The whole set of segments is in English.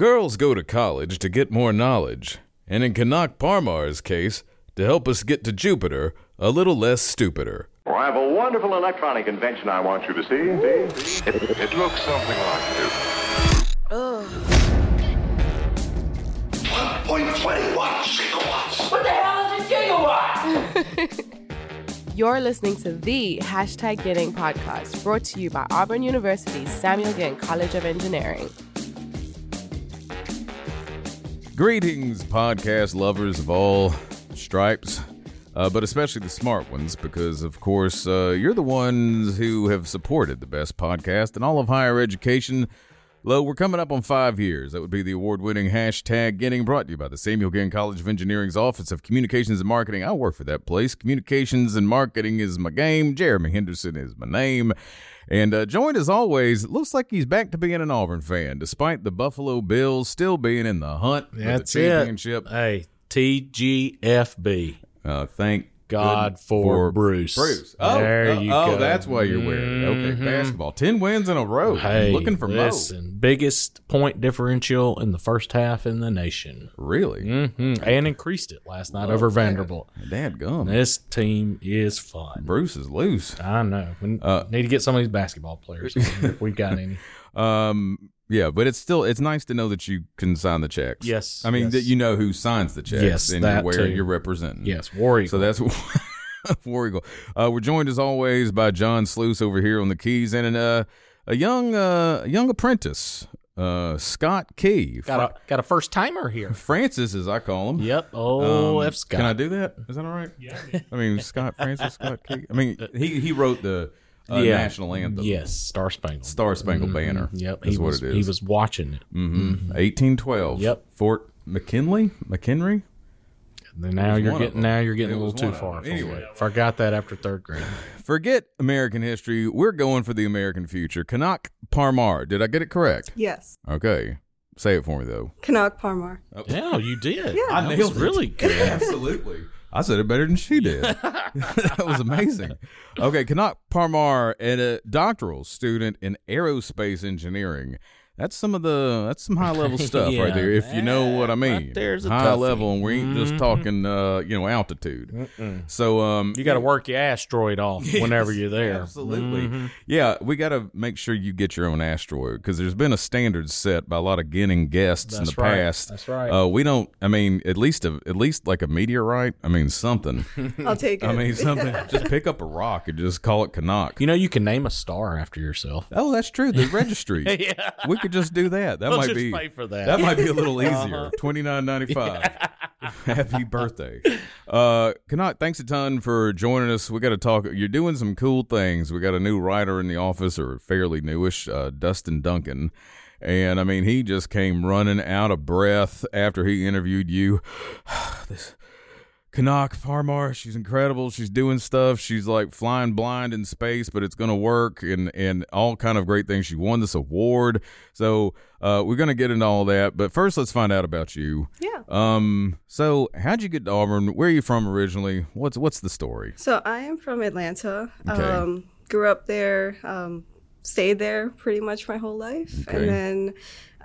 Girls go to college to get more knowledge, and in Kanak Parmar's case, to help us get to Jupiter a little less stupider. Well, I have a wonderful electronic invention I want you to see. See? It, it looks something like this. 1.21 gigawatts. What the hell is a gigawatt? You're listening to the Hashtag Ginning podcast, brought to you by Auburn University's Samuel Ginn College of Engineering. Greetings, podcast lovers of all stripes, uh, but especially the smart ones, because of course uh, you're the ones who have supported the best podcast in all of higher education. Lo, we're coming up on five years. That would be the award-winning hashtag ginning brought to you by the Samuel Ginn College of Engineering's Office of Communications and Marketing. I work for that place. Communications and marketing is my game. Jeremy Henderson is my name. And uh, joined as always, looks like he's back to being an Auburn fan, despite the Buffalo Bills still being in the hunt That's for the championship. it. Hey, TGFB. Uh, thank God good for Bruce. Bruce. Oh, There oh, you oh, go. that's why you're wearing. it. Okay, Mhm. basketball. Ten wins in a row. Hey, looking for listen, biggest point differential in the first half in the nation, Mo. Really? hmm and increased it last night over Vanderbilt. Dad gum. This team is fun. Bruce is loose. I know. We Uh, need to get some of these basketball players if we got any. Um, yeah, but it's still it's nice to know that you can sign the checks. Yes, I mean yes. that you know who signs the checks. Yes, and that where too. you're representing. Yes, War Eagle. So that's War Eagle. Uh, we're joined as always by John Sluice over here on the keys and uh, a young uh, young apprentice, uh, Scott Key. got a got a first timer here. Francis, as I call him. Yep. Oh, Um, F. Scott. Can I do that? Is that all right? Yeah. I mean, Scott Francis Scott Key. I mean, he he wrote the uh, Yeah. national anthem. Yes, Star Spangled. Star Spangled Banner. Yep. is he what was, it is. He was watching it. Mm-hmm. 1812. Yep. Fort McKinley, McHenry. And now you're getting now you're getting It a little too far. them. from Anyway. it. forgot that after third grade. Forget American history. We're going for the American future. Kanak Parmar. Did I get it correct? Yes. Okay. Say it for me though. Kanak Parmar. Oh. yeah, you did. Yeah. I I that nailed was it. really good. Absolutely. I said it better than she did. that was amazing. Okay, Kanak Parmar, a uh, doctoral student in aerospace engineering. That's some of the that's some high level stuff right there. If you know what I mean, right there's a high level, and we ain't just Mhm. talking, uh, you know, altitude. So, um, You got to work your asteroid off whenever you're there. Absolutely. Mhm. Yeah, we got to make sure you get your own asteroid because there's been a standard set by a lot of Ginning guests in the right. past. That's right. Uh, we don't. I mean, at least a, at least like a meteorite. I mean, something. I'll take it. I mean, something. just pick up a rock and just call it Kanak. You know, you can name a star after yourself. Oh, that's true. The registry. yeah. We could just do that. That might be that. That might be a little Uh-huh. easier. Twenty nine ninety five. Happy birthday, uh, Kanak. Thanks a ton for joining us. We got to talk. You're doing some cool things. We got a new writer in the office, or fairly newish, uh, Dustin Duncan. And I mean, he just came running out of breath after he interviewed you. this Kanak Parmar, she's incredible. She's doing stuff. She's like flying blind in space, but it's gonna work and and all kind of great things. She won this award, so uh, we're gonna get into all that. But first, let's find out about you. Yeah. Um. So, how'd you get to Auburn? Where are you from originally? What's what's the story? So I am from Atlanta. Okay. Um, grew up there. Um, stayed there pretty much my whole life, Okay. and then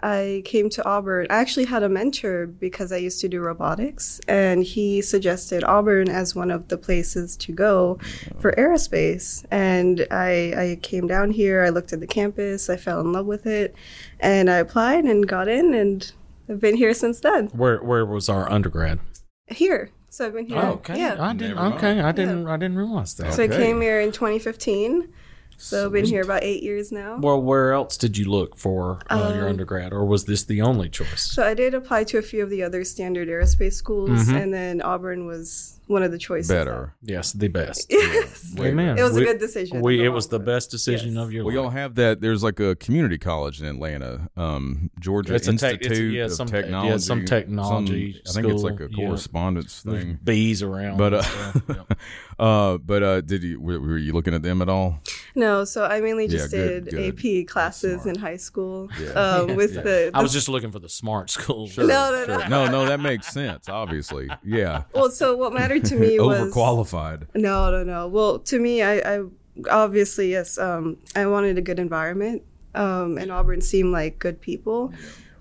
I came to Auburn. I actually had a mentor because I used to do robotics, and he suggested Auburn as one of the places to go for aerospace. And I, I came down here. I looked at the campus. I fell in love with it, and I applied and got in, and I've been here since then. Where where was our undergrad? Here. So I've been here. Oh, okay. Yeah. I didn't. Never Okay, I didn't. I didn't realize that. So I came here in 2015. So I've been here about eight years now. Well, where else did you look for uh, Um, your undergrad, or was this the only choice? So I did apply to a few of the other standard aerospace schools, Mm-hmm. and then Auburn was one of the choices. Better. Yes, the best. Yes. Amen. It was a good decision. We, it was the best decision Yes. of your We life. all have that. There's like a community college in Atlanta, um, Georgia It's a tech- it's Institute yeah, of some te- yeah, Technology. some technology some- I think it's like a school, yeah. correspondence There's thing. bees around. But uh, yeah. uh, but uh, did you were, were you looking at them at all? No, so I mainly just Yeah, good, did good. AP classes smart. in high school um, with the, I was just looking for the smart schools. No, no, no. Sure. No, no, that makes sense. Obviously, yeah. Well, so what mattered to me was Overqualified. No, no, no. Well, to me, I, I obviously yes. Um, I wanted a good environment, um, and Auburn seemed like good people.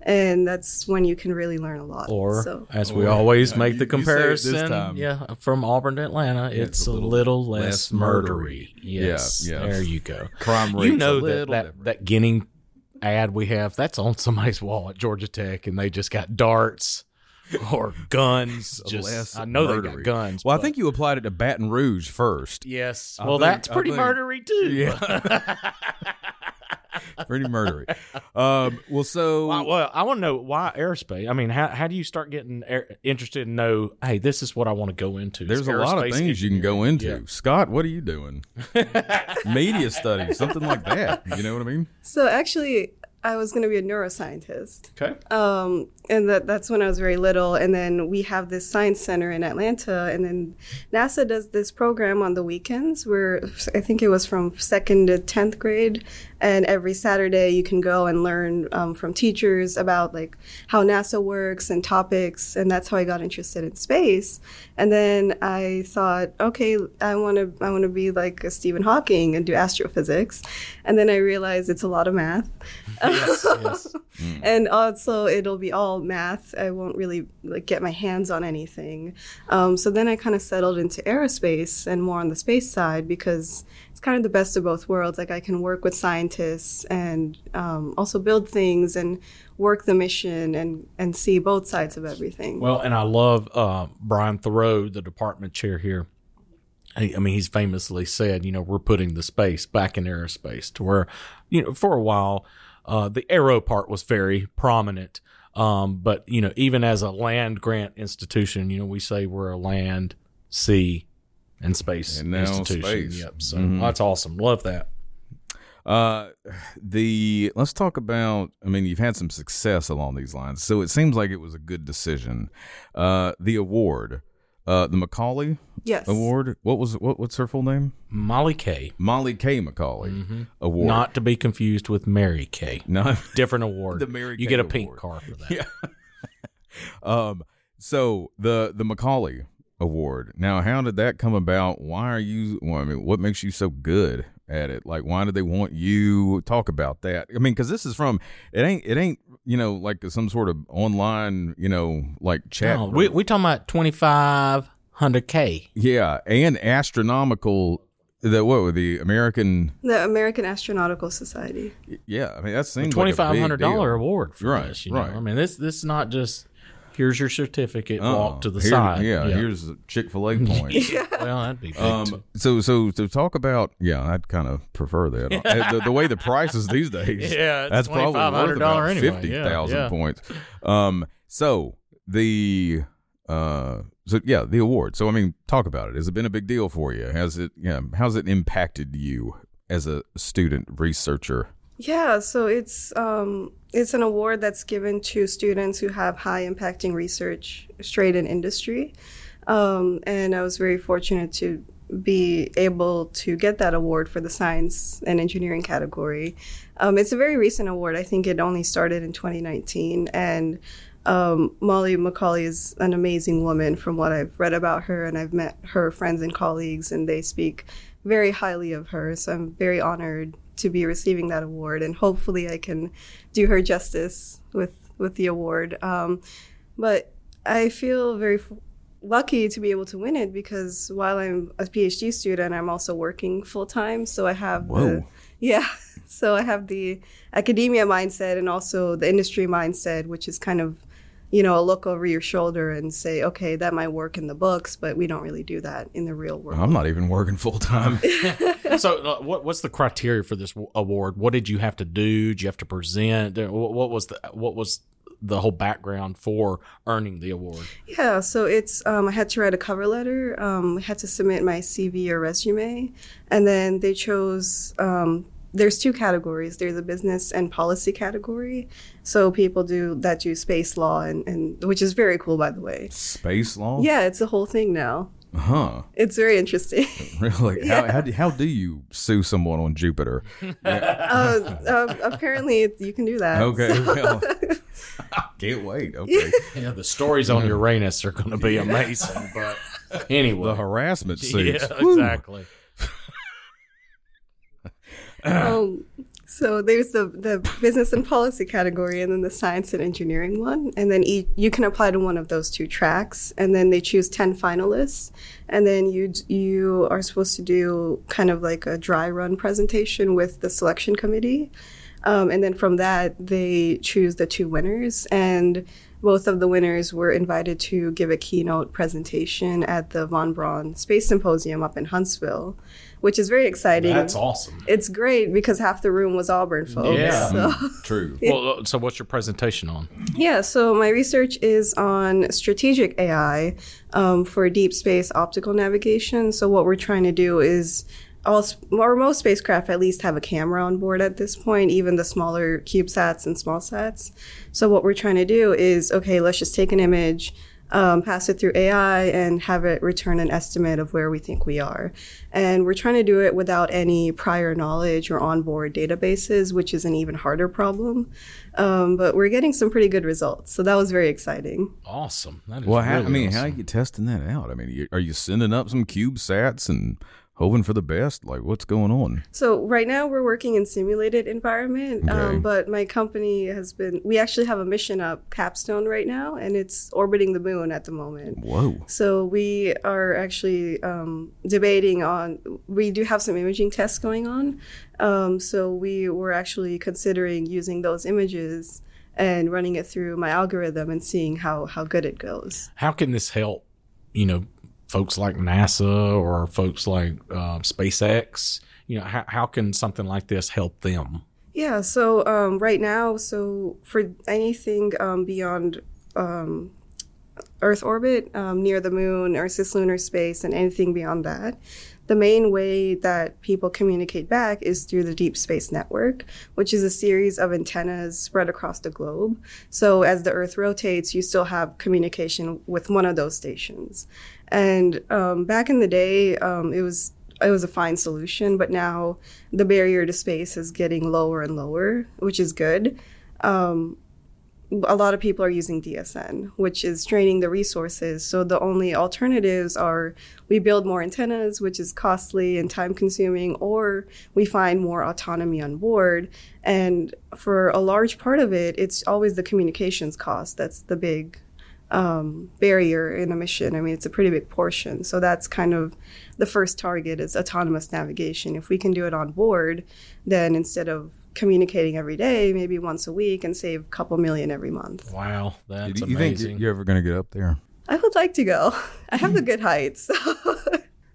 And that's when you can really learn a lot. Or, so. as we always make the you- you this comparison, time. yeah, from Auburn to Atlanta, it's, a little, less, murdery. Yeah, Yes, yeah. there you go. Crime rate. you rate's a know that little that, different. that Guinea ad we have that's on somebody's wall at Georgia Tech, and they just got darts or guns. Just, Less I know they murdery. got guns. Well, I think you applied it to Baton Rouge first. yes. Well, think- that's pretty think- murdery too. Yeah. Pretty murdery. Um, well, so Well, well, I want to know why aerospace. I mean, how how do you start getting air, interested and know? Hey, this is what I want to go into. there's a lot of things you can go engineering. into. Scott, what are you doing? Media studies, something like that. You know what I mean? So actually, I was going to be a neuroscientist. Okay. Um, and that, that's when I was very little. And then we have this science center in Atlanta. And then NASA does this program on the weekends where I think it was from second to 10th grade. And every Saturday you can go and learn um, from teachers about like how NASA works and topics. And that's how I got interested in space. And then I thought, okay, I want to I want to be like a Stephen Hawking and do astrophysics. And then I realized it's a lot of math. yes. Yes. and also it'll be all math. I won't really like get my hands on anything. Um, so then I kind of settled into aerospace and more on the space side because it's kind of the best of both worlds. Like I can work with scientists and um, also build things and work the mission and and see both sides of everything. Well, and I love uh, Brian Thurow, the department chair here. I I mean, he's famously said, you know, we're putting the space back in aerospace to where, you know, for a while, uh, the Arrow part was very prominent. Um, but, you know, even as a land grant institution, you know, we say we're a land, sea, and space And now institution. space. Yep. So Mhm. that's awesome. Love that. Uh, the let's talk about. I mean, you've had some success along these lines, so it seems like it was a good decision. Uh, the award, uh, the Macauley yes. Award. What was what? What's her full name? Molly K. Molly K. Macauley Award. Not to be confused with Mary K. not Different award. The Mary you Kay get a pink Award. car for that. Yeah. um. So the the Macauley Award. Now, how did that come about? Why are you? Well, I mean, what makes you so good at it? Like, why did they want you? Talk about that. I mean, because this is from it ain't it ain't you know like some sort of online you know like chat. No, we we talking about twenty five hundred k. yeah, and astronomical. The what were the American? The American Astronautical Society. Yeah, I mean that seems Twenty like a five big hundred dollar award for Right, this. You know? right. I mean this this is not just here's your certificate. Uh-uh. Walk to the Here- side. Yeah, here's Chick Fil A points. well that'd be big Um, so so to talk about, yeah, I'd kind of prefer that. Uh, the, the way the prices these days, Yeah, it's that's probably worth about anyway. fifty Yeah, yeah. points. Um, so the uh, so yeah, the award. So I mean, talk about it. Has it been a big deal for you? Has it? Yeah, how's it impacted you as a student researcher? Yeah, so it's um, it's an award that's given to students who have high impacting research straight in industry, um, and I was very fortunate to be able to get that award for the science and engineering category. Um, it's a very recent award. I think it only started in 2019, and um, Molly Macauley is an amazing woman from what I've read about her, and I've met her friends and colleagues, and they speak very highly of her. So I'm very honored to be receiving that award, and hopefully I can do her justice with with the award. Um, but I feel very f- lucky to be able to win it because while I'm a PhD student, I'm also working full time. So I have the yeah. So I have the academia mindset and also the industry mindset, which is kind of you know, a look over your shoulder and say, okay, that might work in the books, but we don't really do that in the real world. I'm not even working full time. so uh, what what's the criteria for this w- award? What did you have to do? Did you have to present? What, what was the what was the whole background for earning the award? Yeah, so it's um, I had to write a cover letter. Um, I had to submit my CV or resume, and then they chose. Um, there's two categories. There's a business and policy category. So people do that do space law and, and which is very cool, by the way. Space law. Yeah, it's a whole thing now. Huh. It's very interesting. Really? How, how, do, how do you sue someone on Jupiter? uh, uh, apparently, you can do that. Okay. Well, can't wait. Okay. Yeah, the stories on Uranus are going to be amazing. But anyway, The harassment yeah, suits. Whew. exactly. um, So there's the, the business and policy category and then the science and engineering one. And then you can apply to one of those two tracks. And then they choose 10 finalists. And then you, you are supposed to do kind of like a dry run presentation with the selection committee. Um, and then from that, they choose the two winners. And both of the winners were invited to give a keynote presentation at the Von Braun Space Symposium up in Huntsville, which is very exciting. That's awesome. It's great because half the room was Auburn folks. Yeah. So, True. Well, uh, so what's your presentation on? yeah, so my research is on strategic AI um, for deep space optical navigation. So, what we're trying to do is all, sp- or most spacecraft at least have a camera on board at this point, even the smaller CubeSats and small sats. So, what we're trying to do is okay, let's just take an image, um, pass it through AI, and have it return an estimate of where we think we are. And we're trying to do it without any prior knowledge or onboard databases, which is an even harder problem. Um, but we're getting some pretty good results. So, that was very exciting. Awesome. That is Well, how, I mean, how are you testing that out? I mean, are you sending up some CubeSats and hoping for the best? Like, what's going on? So right now we're working in simulated environment, Okay. um, but my company has been. We actually have a mission up Capstone right now, and it's orbiting the moon at the moment. Whoa. So we are actually um, debating on. We do have some imaging tests going on. Um, so we were actually considering using those images and running it through my algorithm and seeing how how good it goes. How can this help, you know, folks like NASA or folks like uh, SpaceX? You know, how, how can something like this help them? Yeah, so um, right now, so for anything um, beyond um, Earth orbit, um, near the moon or cislunar space, and anything beyond that, the main way that people communicate back is through the Deep Space Network, which is a series of antennas spread across the globe. So as the Earth rotates, you still have communication with one of those stations. And um, back in the day, um, it was it was a fine solution, but now the barrier to space is getting lower and lower, which is good. Um, a lot of people are using DSN, which is straining the resources. So the only alternatives are we build more antennas, which is costly and time consuming, or we find more autonomy on board. And for a large part of it, it's always the communications cost that's the big um, barrier in a mission. I mean, it's a pretty big portion. So that's kind of the first target is autonomous navigation. If we can do it on board, then instead of communicating every day, maybe once a week, and save a couple million every month. Wow, that's Do you think amazing. you're ever going to get up there? I would like to go. I have the good height, so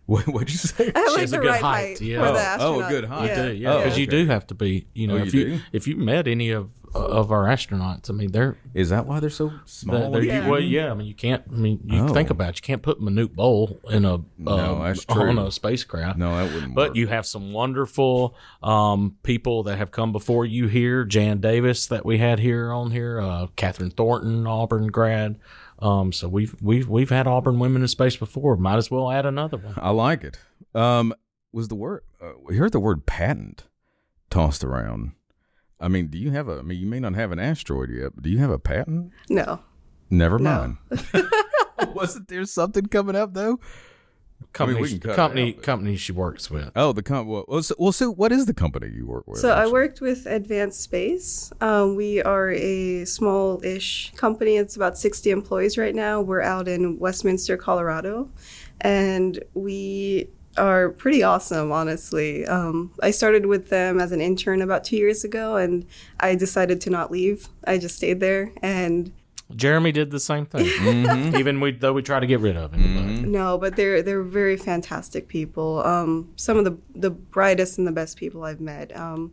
What, what'd you say? I have She like has a the good right height, height, yeah. for Oh, the oh, oh a good height. You do, yeah, Oh, because you do have to be. You know, Oh, if you you do? if you met any of of our astronauts, I mean, they're, Is that why they're so small? they're, they're Yeah. well, yeah. I mean, you can't. I mean, you Oh. think about it, you can't put Manute Bol in a No, uh, that's true. on a spacecraft. no, that wouldn't But work. you have some wonderful um, people that have come before you here. Jan Davis that we had here on here, uh, Kathryn Thornton, Auburn grad. Um, so we've we've we've had Auburn women in space before. Might as well add another one. I like it. Um, was the word uh, we heard the word patent tossed around? I mean, do you have a? I mean, you may not have an asteroid yet, but do you have a patent? No. Never No. mind. Wasn't there something coming up though? Company, we can cut company, out, company she works with. Oh, the company. Well, well, so, well, so what is the company you work with? So I worked with Advanced Space. Um, we are a small-ish company. It's about 60 employees right now. We're out in Westminster, Colorado, and we are pretty awesome, honestly. Um, I started with them as an intern about two years ago, and I decided to not leave. I just stayed there, and Jeremy did the same thing. Mm-hmm. Even we, though we tried to get rid of him. but- No, but they're they're very fantastic people. Um, some of the the brightest and the best people I've met. Um,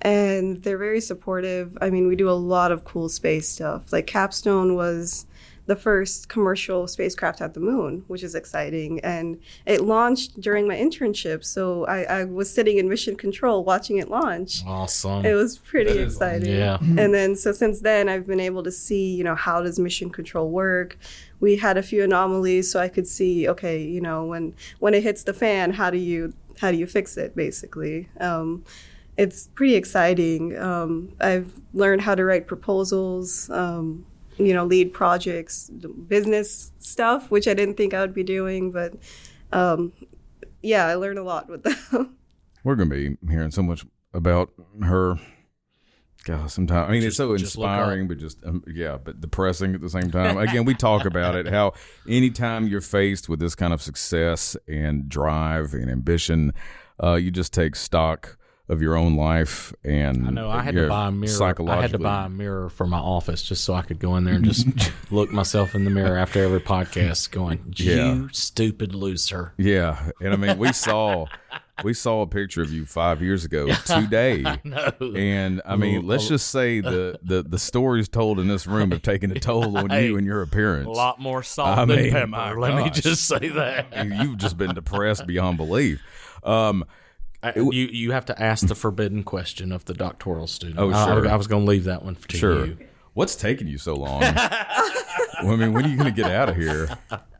and they're very supportive. I mean, we do a lot of cool space stuff. Like Capstone was the first commercial spacecraft at the moon, which is exciting. And it launched during my internship, so I, I was sitting in mission control watching it launch. Awesome. It was pretty exciting. Yeah. And then so since then I've been able to see, you know, how does mission control work? We had a few anomalies so I could see, okay, you know, when when it hits the fan, how do you how do you fix it basically? Um, it's pretty exciting. Um, I've learned how to write proposals, um, you know, lead projects, business stuff, which I didn't think I would be doing, but um, yeah, I learned a lot with them. We're going to be hearing so much about her. God, sometimes I mean it's so just inspiring, but just um, yeah, but depressing at the same time. Again, we talk about it how anytime you're faced with this kind of success and drive and ambition, uh, you just take stock of your own life and I know I had to buy a mirror. I had to buy a mirror for my office just so I could go in there and just look myself in the mirror after every podcast, going, "You Yeah. stupid loser." Yeah, and I mean, we saw we saw a picture of you five years ago today, and I mean, let's just say the the the stories told in this room have taken a toll on you and your appearance. A lot more salt I than mean, pepper. Let me just say that. You- You've just been depressed beyond belief. Um, I- you you have to ask the forbidden question of the doctoral student. Oh, sure. I, was going to leave that one to sure. you. What's taking you so long? Well, I mean, when are you going to get out of here?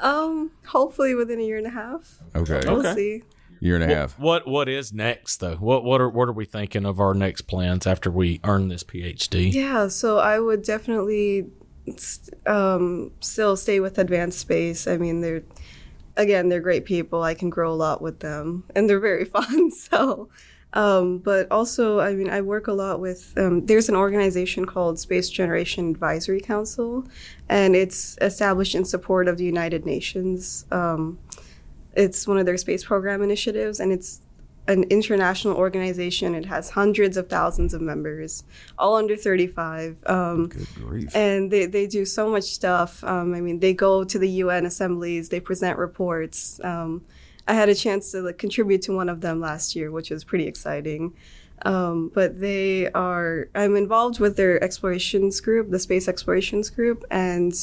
Um, hopefully within a year and a half. Okay, We'll see. year and a half. What what is next though? What what are what are we thinking of our next plans after we earn this PhD? Yeah, so I would definitely um, still stay with Advanced Space. I mean, they're again, they're great people. I can grow a lot with them, and they're very fun. So, um, but also, I mean, I work a lot with. Um, there's an organization called Space Generation Advisory Council, and it's established in support of the United Nations. Um, it's one of their space program initiatives, and it's an international organization. It has hundreds of thousands of members, all under 35. Um, Good grief. and they, they do so much stuff. Um, I mean, they go to the UN assemblies, they present reports. Um, I had a chance to like, contribute to one of them last year, which was pretty exciting. Um, but they are, I'm involved with their explorations group, the space explorations group, and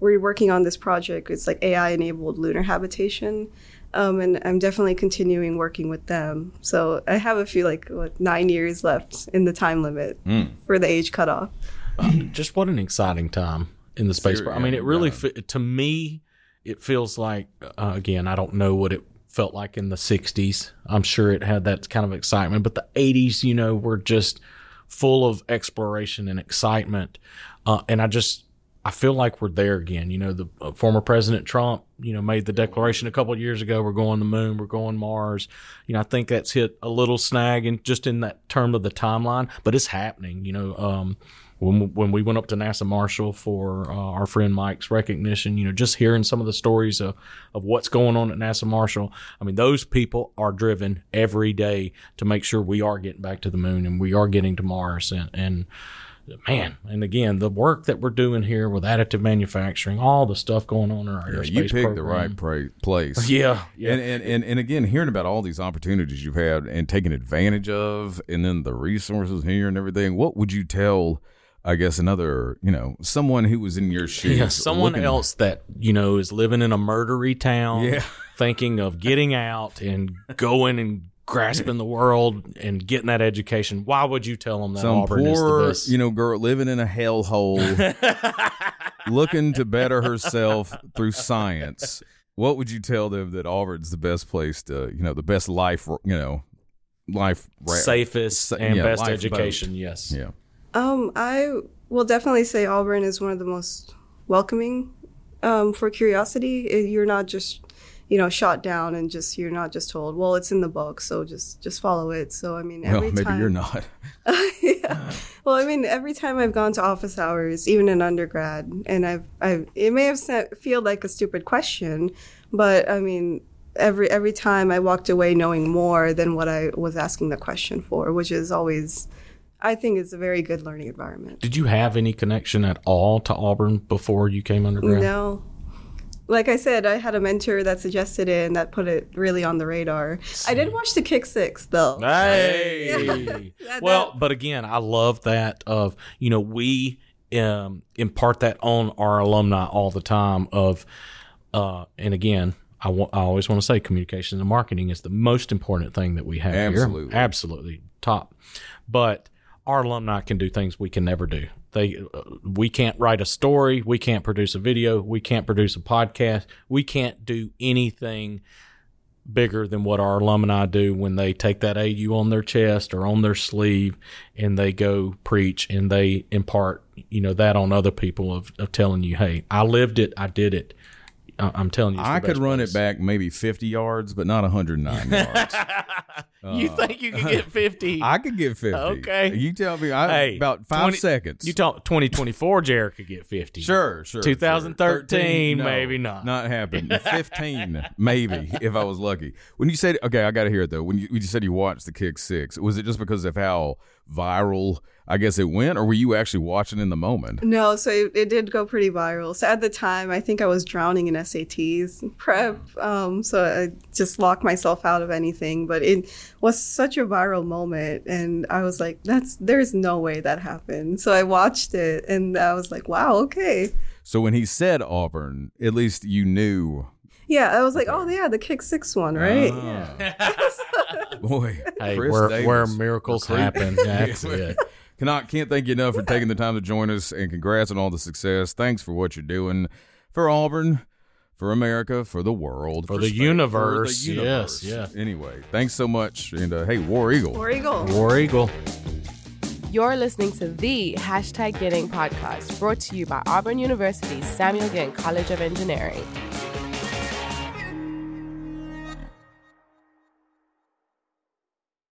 we're working on this project. It's like AI enabled lunar habitation. Um, and I'm definitely continuing working with them. So I have a few, like, what, nine years left in the time limit for the age cutoff. Just what an exciting time in the space. Seri- pro- I mean, it really yeah. fe- to me, it feels like uh, again. I don't know what it felt like in the '60s. I'm sure it had that kind of excitement, but the '80s, you know, were just full of exploration and excitement. Uh, and I just I feel like we're there again. You know, the uh, former President Trump, you know, made the declaration a couple of years ago. We're going to the moon. We're going Mars. You know, I think that's hit a little snag and just in that term of the timeline, but it's happening. You know, um, when when we went up to NASA Marshall for uh, our friend Mike's recognition, you know, just hearing some of the stories of, of what's going on at NASA Marshall. I mean, those people are driven every day to make sure we are getting back to the moon and we are getting to Mars and and man, and again, the work that we're doing here with additive manufacturing, all the stuff going on in our Yeah, you picked the right pra- place. Yeah, yeah. And, and, and, and again, hearing about all these opportunities you've had and taking advantage of, and then the resources here and everything, what would you tell, I guess, another, you know, someone who was in your shoes? Yeah, someone looking- else that you know is living in a murdery town, Yeah. thinking of getting out and going and grasping the world and getting that education. Why would you tell them that Some Auburn is the poor, best? you know, girl living in a hellhole, looking to better herself through science. What would you tell them that Auburn's the best place to, you know, the best life, you know, life ra- safest Sa- and yeah, best lifeboat. education. Yes. Yeah. Um, I will definitely say Auburn is one of the most welcoming um, for curiosity. You're not just, you know, shot down and just you're not just told, well, it's in the book, so just just follow it. So I mean, Well, every maybe time, you're not. yeah. Well, I mean, every time I've gone to office hours, even in undergrad, and I've, I've it may have se- feel like a stupid question, but I mean, every every time I walked away knowing more than what I was asking the question for, which is always, I think, is a very good learning environment. Did you have any connection at all to Auburn before you came undergrad? No. Like I said, I had a mentor that suggested it and that put it really on the radar. I did watch the Kick Six though. Hey. well, but again, I love that of, you know, we um, impart that on our alumni all the time of, uh, and again, I wa- I always want to say communication and marketing is the most important thing that we have Absolutely. here. Absolutely. Top. But our alumni can do things we can never do. They, uh, we can't write a story. We can't produce a video. We can't produce a podcast. We can't do anything bigger than what our alumni do when they take that AU on their chest or on their sleeve and they go preach and they impart, you know, that on other people of, of telling you, hey, I lived it, I did it. I- I'm telling you, it's the I could best run place. it back maybe 50 yards, but not 109 yards. you uh, think you can get 50? I could get 50. Okay. You tell me. I, hey, about five 20 seconds. You talk 2024, Jared could get 50. Sure, sure. 2013, sure. maybe not. Not happening. 15, maybe, if I was lucky. When you said, okay, I got to hear it though. When you, when you said you watched the Kick Six, was it just because of how viral, I guess, it went, or were you actually watching in the moment? No, so it, it did go pretty viral. So at the time, I think I was drowning in SATs prep. Um, so I just locked myself out of anything. But it was such a viral moment, and I was like, "That's there's no way that happened." So I watched it, and I was like, "Wow, okay." So when he said Auburn, at least you knew. Yeah, I was like, "Oh yeah, the kick six one, right?" Boy, Hey, where, Davis, where miracles happen. That's it. Cannot can't thank you enough for taking the time to join us and congrats on all the success. Thanks for what you're doing for Auburn, for America, for the world, For the space, universe. for the universe. Yes, Anyway, thanks so much, and uh, hey, War Eagle. War Eagle. War Eagle. You're listening to the Hashtag Ginning podcast, brought to you by Auburn University's Samuel Ginn College of Engineering.